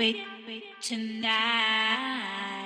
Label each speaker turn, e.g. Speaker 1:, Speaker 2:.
Speaker 1: wait tonight.